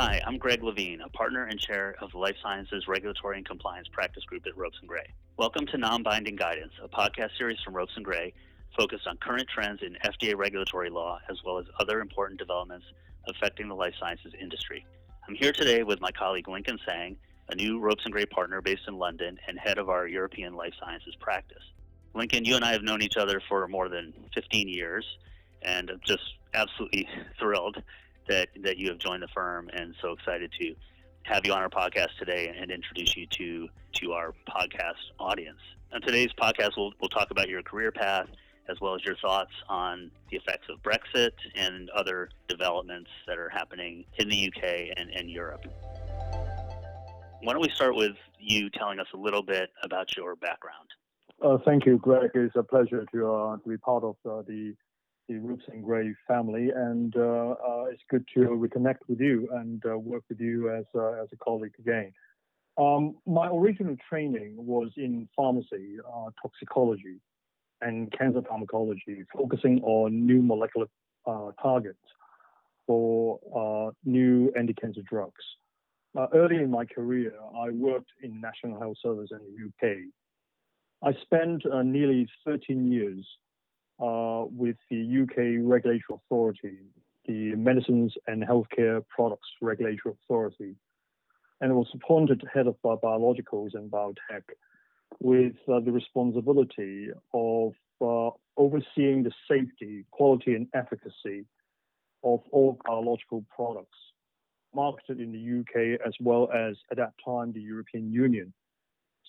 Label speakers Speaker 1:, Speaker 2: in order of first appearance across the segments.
Speaker 1: Hi, I'm Greg Levine, a partner and chair of the Life Sciences Regulatory and Compliance Practice Group at Ropes & Gray. Welcome to Non-Binding Guidance, a podcast series from Ropes & Gray focused on current trends in FDA regulatory law as well as other important developments affecting the life sciences industry. I'm here today with my colleague Lincoln Tsang, a new Ropes & Gray partner based in London and head of our European life sciences practice. Lincoln, you and I have known each other for more than 15 years, and I'm just absolutely thrilled that, that you have joined the firm and so excited to have you on our podcast today and introduce you to, to our podcast audience. On today's podcast, we'll, we'll talk about your career path as well as your thoughts on the effects of Brexit and other developments that are happening in the UK and, and Europe. Why don't we start with you telling us a little bit about your background?
Speaker 2: Uh, thank you, Greg. It's a pleasure to, uh, to be part of uh, the the Ropes and Gray family, and uh, uh, it's good to reconnect with you and uh, work with you as as a colleague again. Um, my original training was in pharmacy, toxicology, and cancer pharmacology, focusing on new molecular targets for new anti-cancer drugs. Uh, early in my career, I worked in National Health Service in the UK. I spent uh, nearly 13 years with the UK Regulatory Authority, the Medicines and Healthcare Products Regulatory Authority, and was appointed head of biologicals and biotech with uh, the responsibility of uh, overseeing the safety, quality, and efficacy of all biological products marketed in the UK as well as at that time the European Union,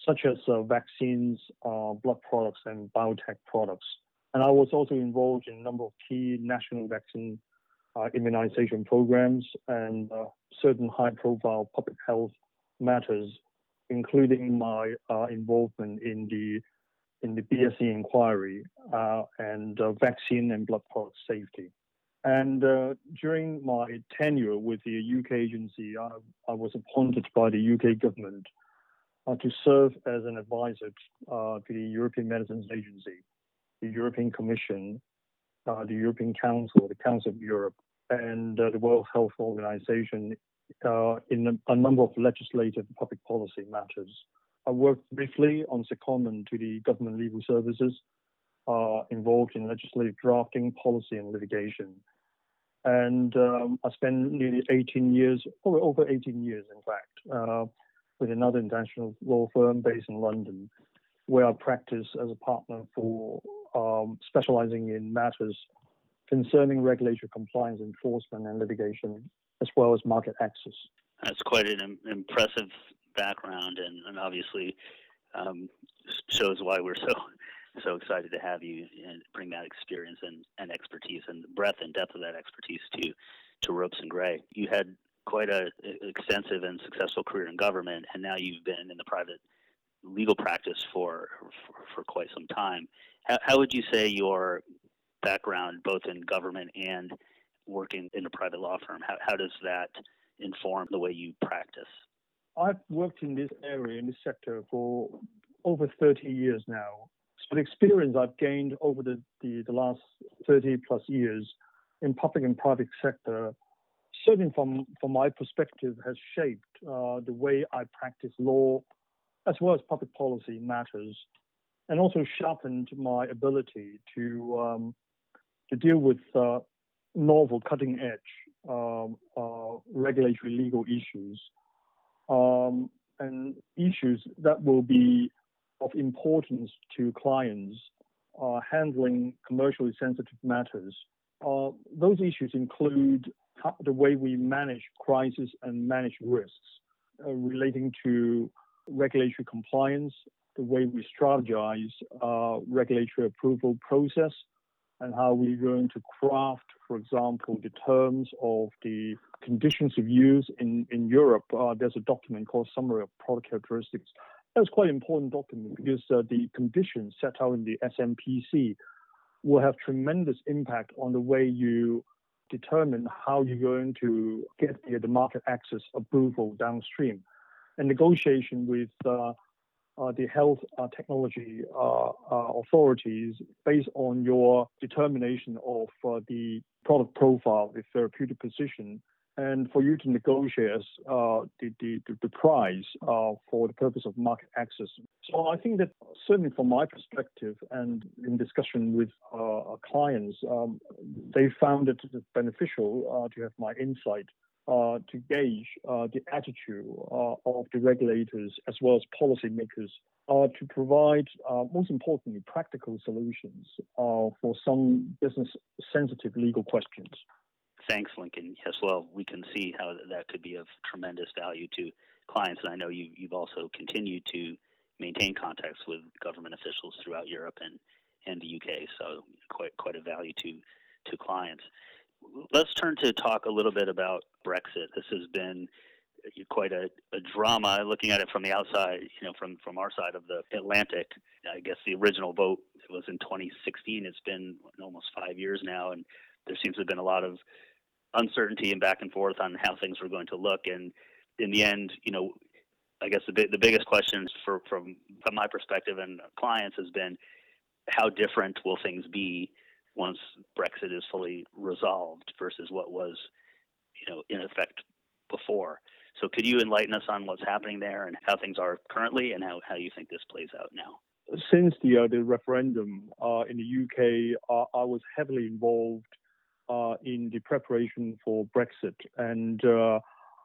Speaker 2: such as uh, vaccines, uh, blood products, and biotech products. And I was also involved in a number of key national vaccine uh, immunization programs and uh, certain high profile public health matters, including my uh, involvement in the in the BSE inquiry uh, and vaccine and blood product safety. And uh, during my tenure with the UK agency, I, I was appointed by the UK government uh, to serve as an advisor uh, to the European Medicines Agency, the European Commission, uh, the European Council, the Council of Europe, and uh, the World Health Organization uh, in a, a, number of legislative and public policy matters. I worked briefly on secondment to the government legal services uh, involved in legislative drafting, policy, and litigation. And um, I spent nearly 18 years, over, over 18 years, in fact, uh, with another international law firm based in London, where I practice as a partner for um, specializing in matters concerning regulatory compliance, enforcement, and litigation, as well as market access.
Speaker 1: That's quite an impressive background, and, and obviously um, shows why we're so so excited to have you and bring that experience and, and expertise and the breadth and depth of that expertise to to Ropes and Gray. You had quite a, a extensive and successful career in government, and now you've been in the private legal practice for for, for quite some time. How, how would you say your background, both in government and working in a private law firm, how, how does that inform the way you practice?
Speaker 2: I've worked in this area, in this sector, for over 30 years now So the experience I've gained over the, the, the, last 30 plus years in public and private sector, certainly from, from my perspective, has shaped uh, the way I practice law as well as public policy matters, and also sharpened my ability to, um, to deal with uh, novel, cutting edge um, uh, regulatory legal issues um, and issues that will be of importance to clients uh, handling commercially sensitive matters. Uh, those issues include how, the way we manage crisis and manage risks uh, relating to regulatory compliance, the way we strategize uh, regulatory approval process, and how we're going to craft, for example, the terms of the conditions of use in, in Europe. Uh, there's a document called Summary of Product Characteristics that's quite an important document because uh, the conditions set out in the SMPC will have tremendous impact on the way you determine how you're going to get the market access approval downstream. And negotiation with uh, uh, the health uh, technology authorities based on your determination of the product profile, the therapeutic position, and for you to negotiate uh, the, the, the, price uh, for the purpose of market access. So I think that certainly from my perspective and in discussion with uh, clients, um, they found it beneficial to have my insight to gauge uh, the attitude uh, of the regulators as well as policymakers to provide, most importantly, practical solutions for some business sensitive legal questions.
Speaker 1: Thanks, Lincoln. Yes, well, we can see how that could be of tremendous value to clients, and I know you, you've also continued to maintain contacts with government officials throughout Europe and, and the UK, so quite quite a value to to clients let's turn to talk a little bit about Brexit. This has been quite a, a, drama looking at it from the outside, you know, from, from our side of the Atlantic. I guess the original vote was in 2016. It's been almost five years now, and there seems to have been a lot of uncertainty and back and forth on how things were going to look. And in the end, you know, I guess the, the biggest question for, from, from my perspective and clients has been how different will things be once Brexit is fully resolved versus what was, you know, in effect before. So could you enlighten us on what's happening there and how things are currently and how, how you think this plays out now?
Speaker 2: Since the uh, the referendum uh, in the UK, uh, I was heavily involved uh, in the preparation for Brexit and uh,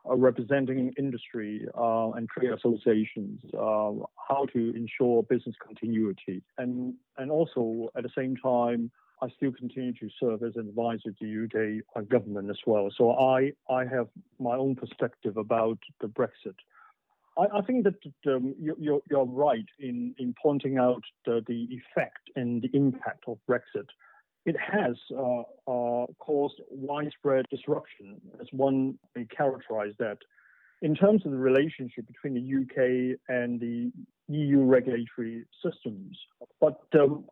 Speaker 2: representing industry uh, and trade associations, how to ensure business continuity, and and also at the same time I still continue to serve as an advisor to UK government as well. So I, I have my own perspective about the Brexit. I, I think that um, you, are right in, in pointing out the, the effect and the impact of Brexit. It has uh, uh, caused widespread disruption, as one may characterize that. In terms of the relationship between the UK and the EU regulatory systems, but um,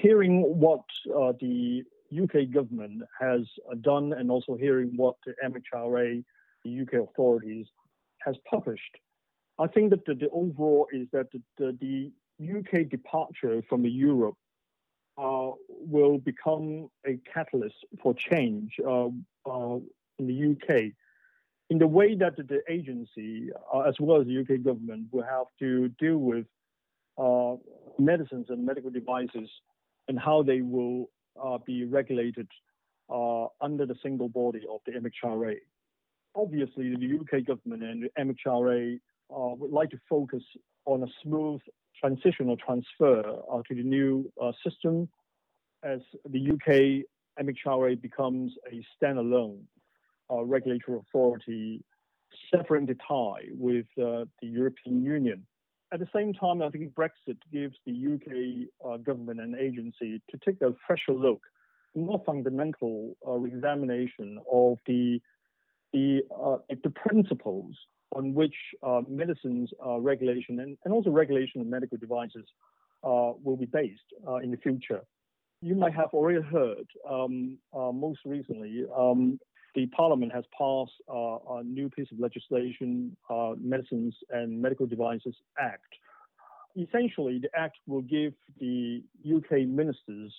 Speaker 2: hearing what uh, the UK government has done and also hearing what the MHRA, the UK authorities, has published, I think that the, the overall is that the, the, UK departure from Europe uh, will become a catalyst for change uh, uh in the UK in the way that the agency, uh, as well as the UK government, will have to deal with uh, medicines and medical devices and how they will uh, be regulated uh, under the single body of the MHRA. Obviously, the UK government and the MHRA uh, would like to focus on a smooth transition or transfer uh, to the new uh, system as the UK MHRA becomes a standalone uh, regulatory authority the tie with the European Union. At the same time, I think Brexit gives the UK uh, government and agency to take a fresher look, more fundamental uh, examination of the the, uh, the principles on which uh, medicines uh, regulation and, and also regulation of medical devices uh, will be based in the future. You might have already heard um, most recently um, the Parliament has passed uh, a new piece of legislation, uh, Medicines and Medical Devices Act. Essentially, the act will give the UK ministers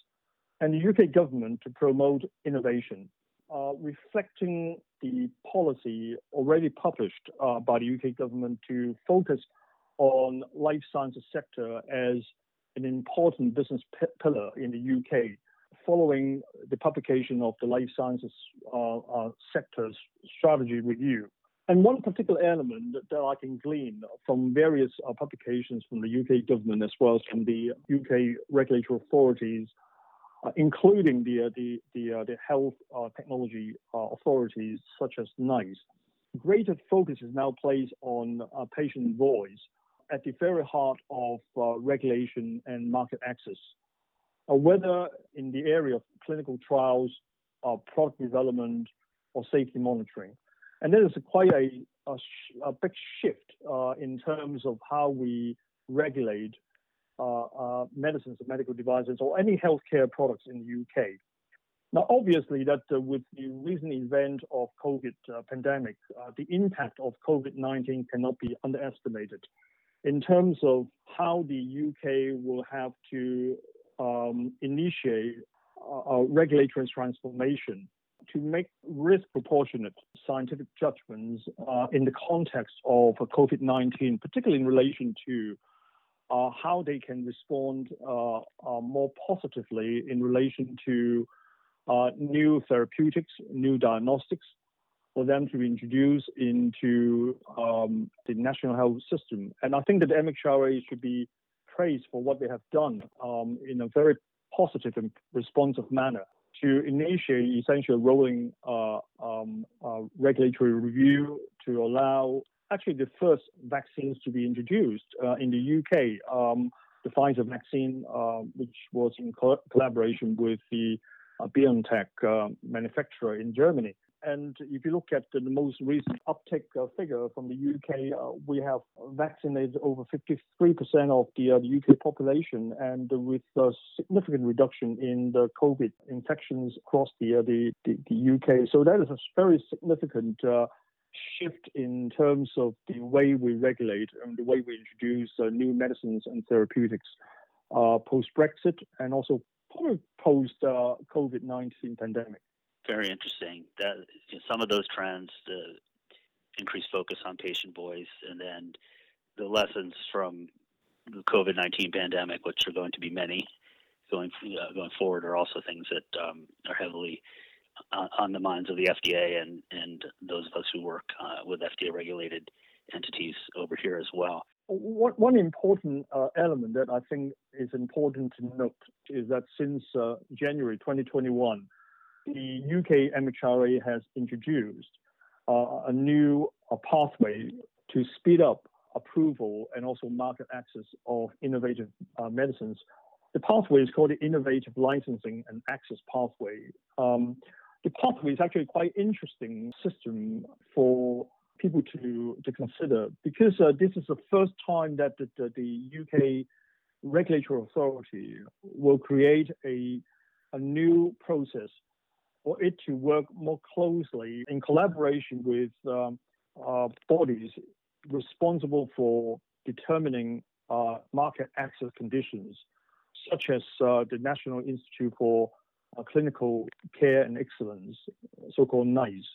Speaker 2: and the UK government to promote innovation, uh, reflecting the policy already published uh, by the UK government to focus on life sciences sector as an important business p- pillar in the UK following the publication of the life sciences uh, uh, sector's strategy review. And one particular element that, I can glean from various uh, publications from the UK government as well as from the UK regulatory authorities, uh, including the uh, the the, uh, the health technology authorities such as NICE, greater focus is now placed on patient voice at the very heart of regulation and market access uh, whether in the area of clinical trials, uh, product development, or safety monitoring. And there is quite a, a, a big shift uh, in terms of how we regulate uh, uh, medicines and medical devices or any healthcare products in the UK. Now, obviously, that uh, with the recent event of COVID pandemic, the impact of COVID-19 cannot be underestimated. in terms of how the UK will have to um, initiate a, a regulatory transformation to make risk proportionate scientific judgments uh, in the context of COVID 19, particularly in relation to uh, how they can respond uh, uh more positively in relation to uh, new therapeutics, new diagnostics, for them to be introduced into um, the national health system. And I think that the MHRA should be praised for what they have done um, in a very positive and responsive manner to initiate essentially a rolling uh, um, uh, regulatory review to allow actually the first vaccines to be introduced uh, in the UK. Um, the Pfizer vaccine, uh, which was in co- collaboration with the uh, BioNTech uh, manufacturer in Germany. And if you look at the most recent uptick uh, figure from the UK, uh, we have vaccinated over 53% of the, uh, the UK population, and with a significant reduction in the COVID infections across the, uh, the, the, the, UK. So that is a very significant uh, shift in terms of the way we regulate and the way we introduce uh, new medicines and therapeutics post Brexit and also post COVID 19 pandemic
Speaker 1: very interesting. That you know, some of those trends, the increased focus on patient voice, and then the lessons from the COVID nineteen pandemic, which are going to be many going uh, going forward, are also things that um, are heavily on, on, the minds of the FDA and and those of us who work uh, with FDA regulated entities over here as well.
Speaker 2: One, one important uh, element that I think is important to note is that since uh, January 2021 the UK MHRA has introduced uh, a new pathway to speed up approval and also market access of innovative uh, medicines. The pathway is called the Innovative Licensing and Access Pathway. Um, the pathway is actually quite interesting system for people to, to consider because uh, this is the first time that the, the, the UK regulatory authority will create a, a new process for it to work more closely in collaboration with um, uh, bodies responsible for determining uh, market access conditions, such as uh, the National Institute for uh, Clinical Care and Excellence, so-called NICE,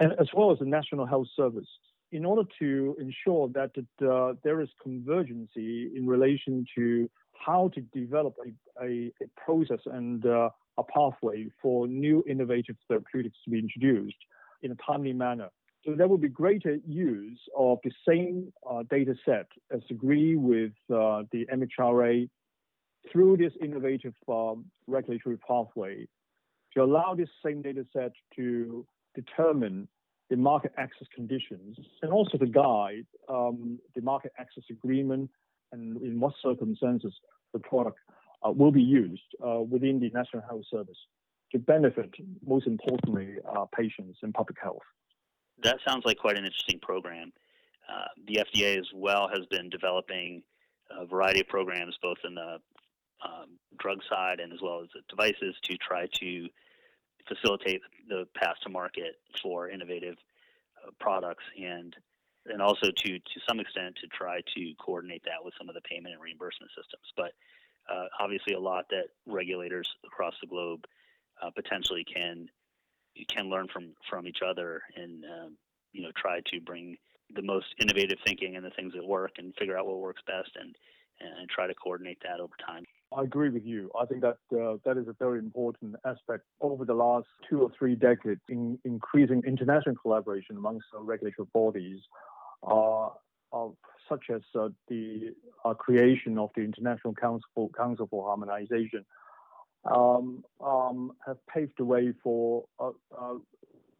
Speaker 2: and as well as the National Health Service, in order to ensure that uh, there is convergency in relation to how to develop a, a, a process and uh, a pathway for new innovative therapeutics to be introduced in a timely manner. So there will be greater use of the same uh, data set as agreed with uh, the MHRA through this innovative um, regulatory pathway to allow this same data set to determine the market access conditions and also to guide um, the market access agreement and in what circumstances the product uh, will be used uh, within the National Health Service to benefit, most importantly, uh, patients and public health.
Speaker 1: That sounds like quite an interesting program. Uh, the FDA as well has been developing a variety of programs, both in the um, drug side and as well as the devices, to try to facilitate the path to market for innovative uh, products and and also to to some extent to try to coordinate that with some of the payment and reimbursement systems. But uh, obviously a lot that regulators across the globe uh, potentially can can learn from from each other and um, you know try to bring the most innovative thinking and the things that work and figure out what works best and and try to coordinate that over time.
Speaker 2: I agree with you. I think that uh, that is a very important aspect over the last two or three decades in increasing international collaboration amongst regulatory bodies. Uh, of such as uh, the uh, creation of the International Council for, Council for Harmonization, um, um, have paved the way for a, a,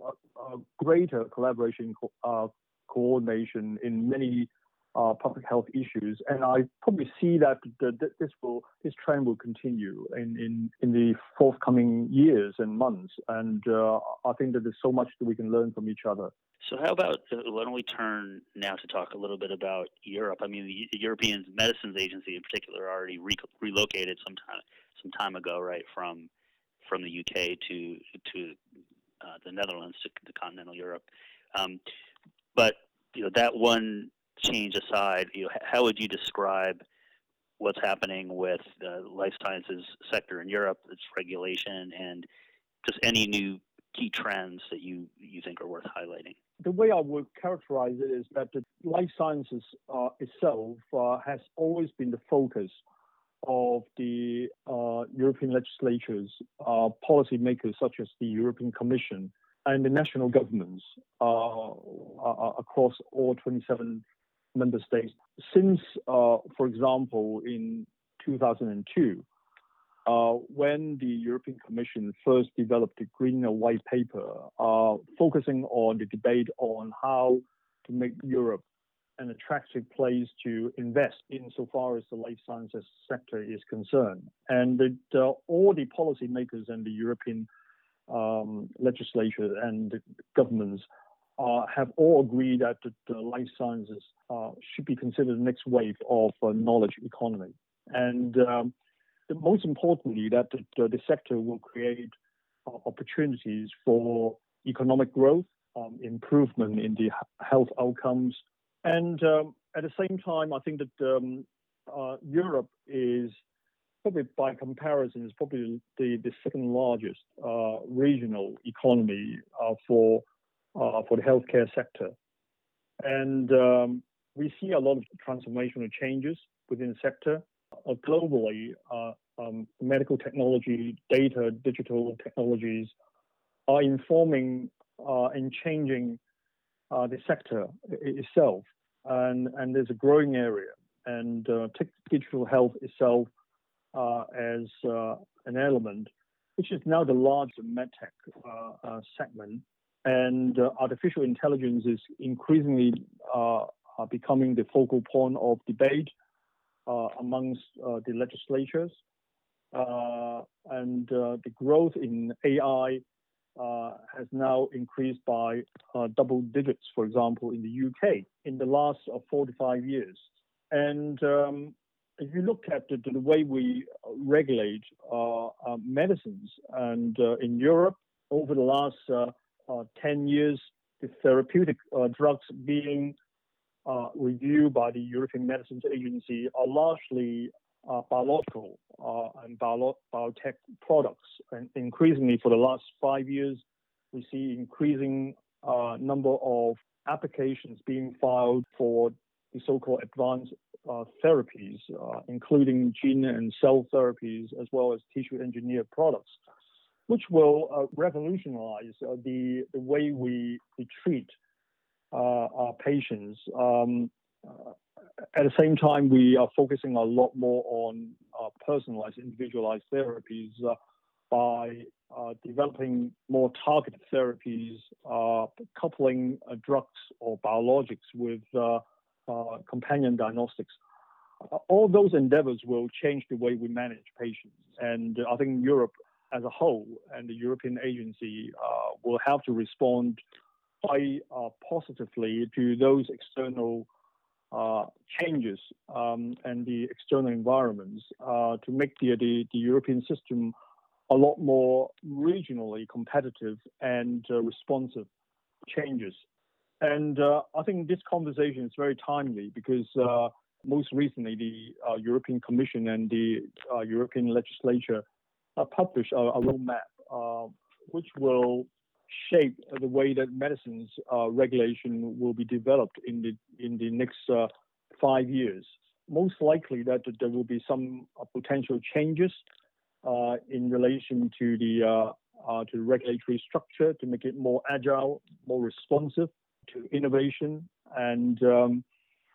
Speaker 2: a greater collaboration co- uh, coordination in many uh, public health issues, and I probably see that the, this will this trend will continue in, in, in the forthcoming years and months. And uh, I think that there's so much that we can learn from each other.
Speaker 1: So, how about uh, why don't we turn now to talk a little bit about Europe? I mean, the European Medicines Agency, in particular, already re- relocated some time some time ago, right from from the UK to to uh, the Netherlands to, to continental Europe. Um, but you know that one change aside, you know, how would you describe what's happening with the life sciences sector in Europe, its regulation, and just any new key trends that you, you think are worth highlighting?
Speaker 2: The way I would characterize it is that the life sciences uh, itself uh, has always been the focus of the uh, European legislatures, uh, policymakers such as the European Commission and the national governments uh, across all 27 member states. Since, for example, in 2002, uh, when the European Commission first developed the Green and White Paper, uh, focusing on the debate on how to make Europe an attractive place to invest insofar as the life sciences sector is concerned. And uh, all the policymakers and the European um, legislature and governments uh, have all agreed that the, the life sciences uh, should be considered the next wave of uh, knowledge economy. And um, most importantly, that the, the sector will create uh, opportunities for economic growth, um, improvement in the health outcomes, and um, at the same time, I think that um, uh, Europe is probably by comparison is probably the, the second largest regional economy for uh, for the healthcare sector, and um, we see a lot of transformational changes within the sector. Uh, globally, uh, um, medical technology, data, digital technologies are informing uh, and changing uh, the sector itself. And, and there's a growing area. And uh, digital health itself as an element, which is now the largest medtech segment. And artificial intelligence is increasingly becoming the focal point of debate uh, amongst uh, the legislatures. Uh, and the growth in AI has now increased by double digits, for example, in the UK in the last four to five years. And um, if you look at the, the way we regulate uh, uh, medicines, and uh, in Europe, over the last 10 years, the therapeutic drugs being uh, reviewed by the European Medicines Agency are largely uh, biological uh, and bio- biotech products. And increasingly, for the last five years, we see increasing uh, number of applications being filed for the so-called advanced uh, therapies, uh, including gene and cell therapies, as well as tissue engineered products, which will revolutionize the, the way we, we treat uh, our patients. Um, uh, at the same time, we are focusing a lot more on uh, personalized, individualized therapies by uh, developing more targeted therapies, uh, coupling uh, drugs or biologics with companion diagnostics. all those endeavors will change the way we manage patients. And I think Europe as a whole and the European agency will have to respond quite uh, positively to those external uh, changes um, and the external environments uh, to make the, the, the, European system a lot more regionally competitive and uh, responsive changes. And uh, I think this conversation is very timely because uh, most recently the European Commission and the European legislature published a, a roadmap which will shape the way that medicines uh, regulation will be developed in the in the next uh, five years. Most likely that there will be some uh, potential changes uh, in relation to the uh, uh, to regulatory structure to make it more agile, more responsive to innovation, and um,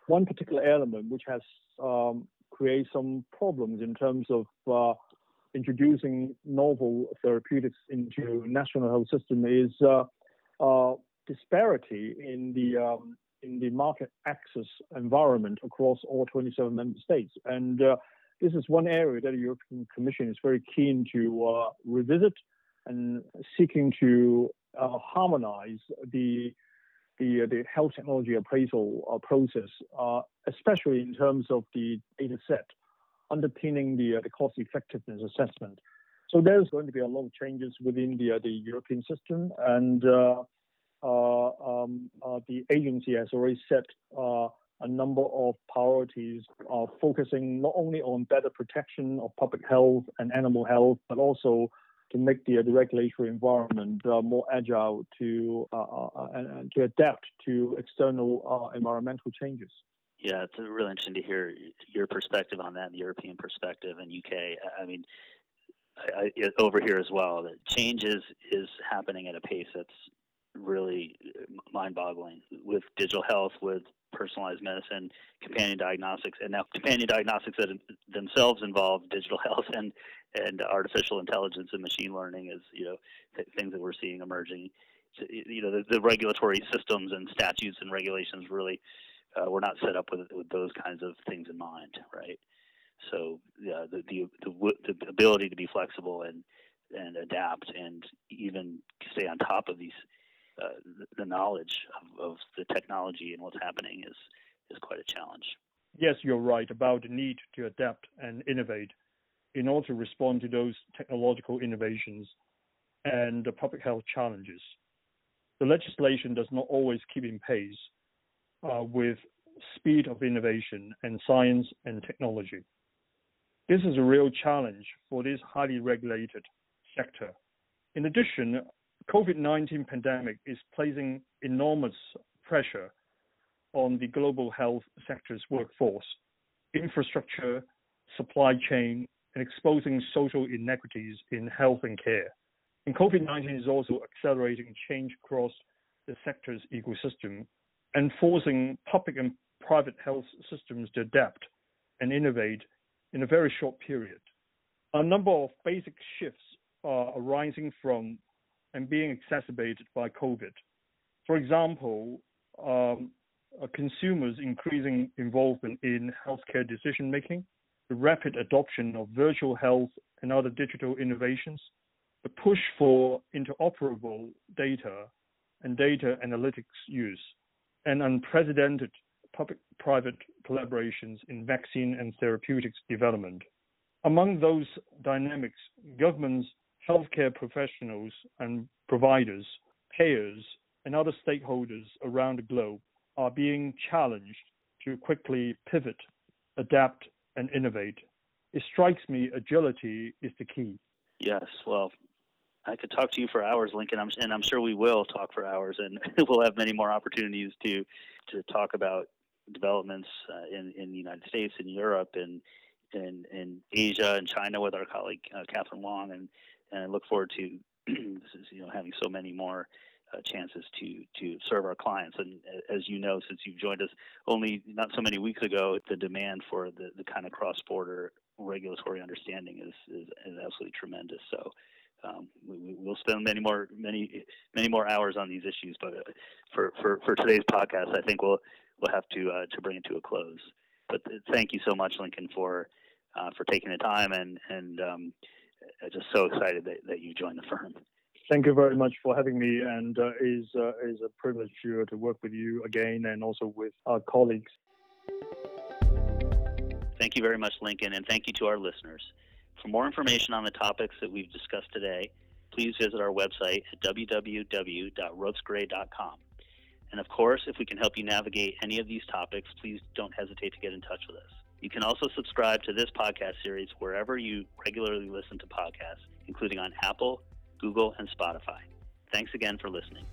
Speaker 2: one particular element which has um, created some problems in terms of introducing novel therapeutics into national health system is uh, uh, disparity in the um, in the market access environment across all 27 member states. And uh, this is one area that the European Commission is very keen to uh, revisit and seeking to uh, harmonize the the, the health technology appraisal uh, process, especially in terms of the data set underpinning the, uh, the cost effectiveness assessment. So there's going to be a lot of changes within the, uh, the European system, and uh, uh, um, uh, the agency has already set uh, a number of priorities are focusing not only on better protection of public health and animal health, but also to make the, the regulatory environment uh, more agile to uh, uh to adapt to external uh, environmental changes.
Speaker 1: Yeah, it's really interesting to hear your perspective on that, the European perspective and UK. I mean, I, I, over here as well, that change is, is happening at a pace that's really uh, mind-boggling with digital health, with personalized medicine, companion diagnostics, and now companion diagnostics that themselves involve digital health and and artificial intelligence and machine learning is you know th- things that we're seeing emerging. You know the, the, regulatory systems and statutes and regulations really uh, we're not set up with with those kinds of things in mind, right? So yeah, the the the, the ability to be flexible and and adapt and even stay on top of these uh, the knowledge of, of, the technology and what's happening is is quite a challenge.
Speaker 2: Yes, you're right about the need to adapt and innovate in order to respond to those technological innovations and the public health challenges. The legislation does not always keep in pace uh, with speed of innovation and science and technology. This is a real challenge for this highly regulated sector. In addition, COVID-19 pandemic is placing enormous pressure on the global health sector's workforce, infrastructure, supply chain, and exposing social inequities in health and care. And COVID-19 is also accelerating change across the sector's ecosystem and forcing public and private health systems to adapt and innovate in a very short period. A number of basic shifts are arising from and being exacerbated by COVID. For example, um, consumers' increasing involvement in healthcare decision making, the rapid adoption of virtual health and other digital innovations, the push for interoperable data and data analytics use, and unprecedented public-private collaborations in vaccine and therapeutics development. Among those dynamics, governments healthcare professionals and providers, payers, and other stakeholders around the globe are being challenged to quickly pivot, adapt, and innovate. It strikes me agility is the key.
Speaker 1: Yes, well, I could talk to you for hours, Lincoln, and I'm sure we will talk for hours, and we'll have many more opportunities to to talk about developments uh, in in the United States, in Europe, and in in Asia and China with our colleague uh, Katherine Wang, and and I look forward to this is you know having so many more uh, chances to to serve our clients. And as you know, since you've joined us only not so many weeks ago, the demand for the, the kind of cross border regulatory understanding is, is, is absolutely tremendous. So. Um, we, will spend many more many many more hours on these issues, but uh, for, for, for today's podcast, I think we'll we'll have to uh, to bring it to a close. But uh, thank you so much, Lincoln, for uh, for taking the time and and um, uh, just so excited that, that you joined the firm.
Speaker 2: Thank you very much for having me, and uh, is uh, is a privilege to, to work with you again, and also with our colleagues.
Speaker 1: Thank you very much, Lincoln, and thank you to our listeners. For more information on the topics that we've discussed today, please visit our website at www.ropesgray.com. And of course, if we can help you navigate any of these topics, please don't hesitate to get in touch with us. You can also subscribe to this podcast series wherever you regularly listen to podcasts, including on Apple, Google, and Spotify. Thanks again for listening.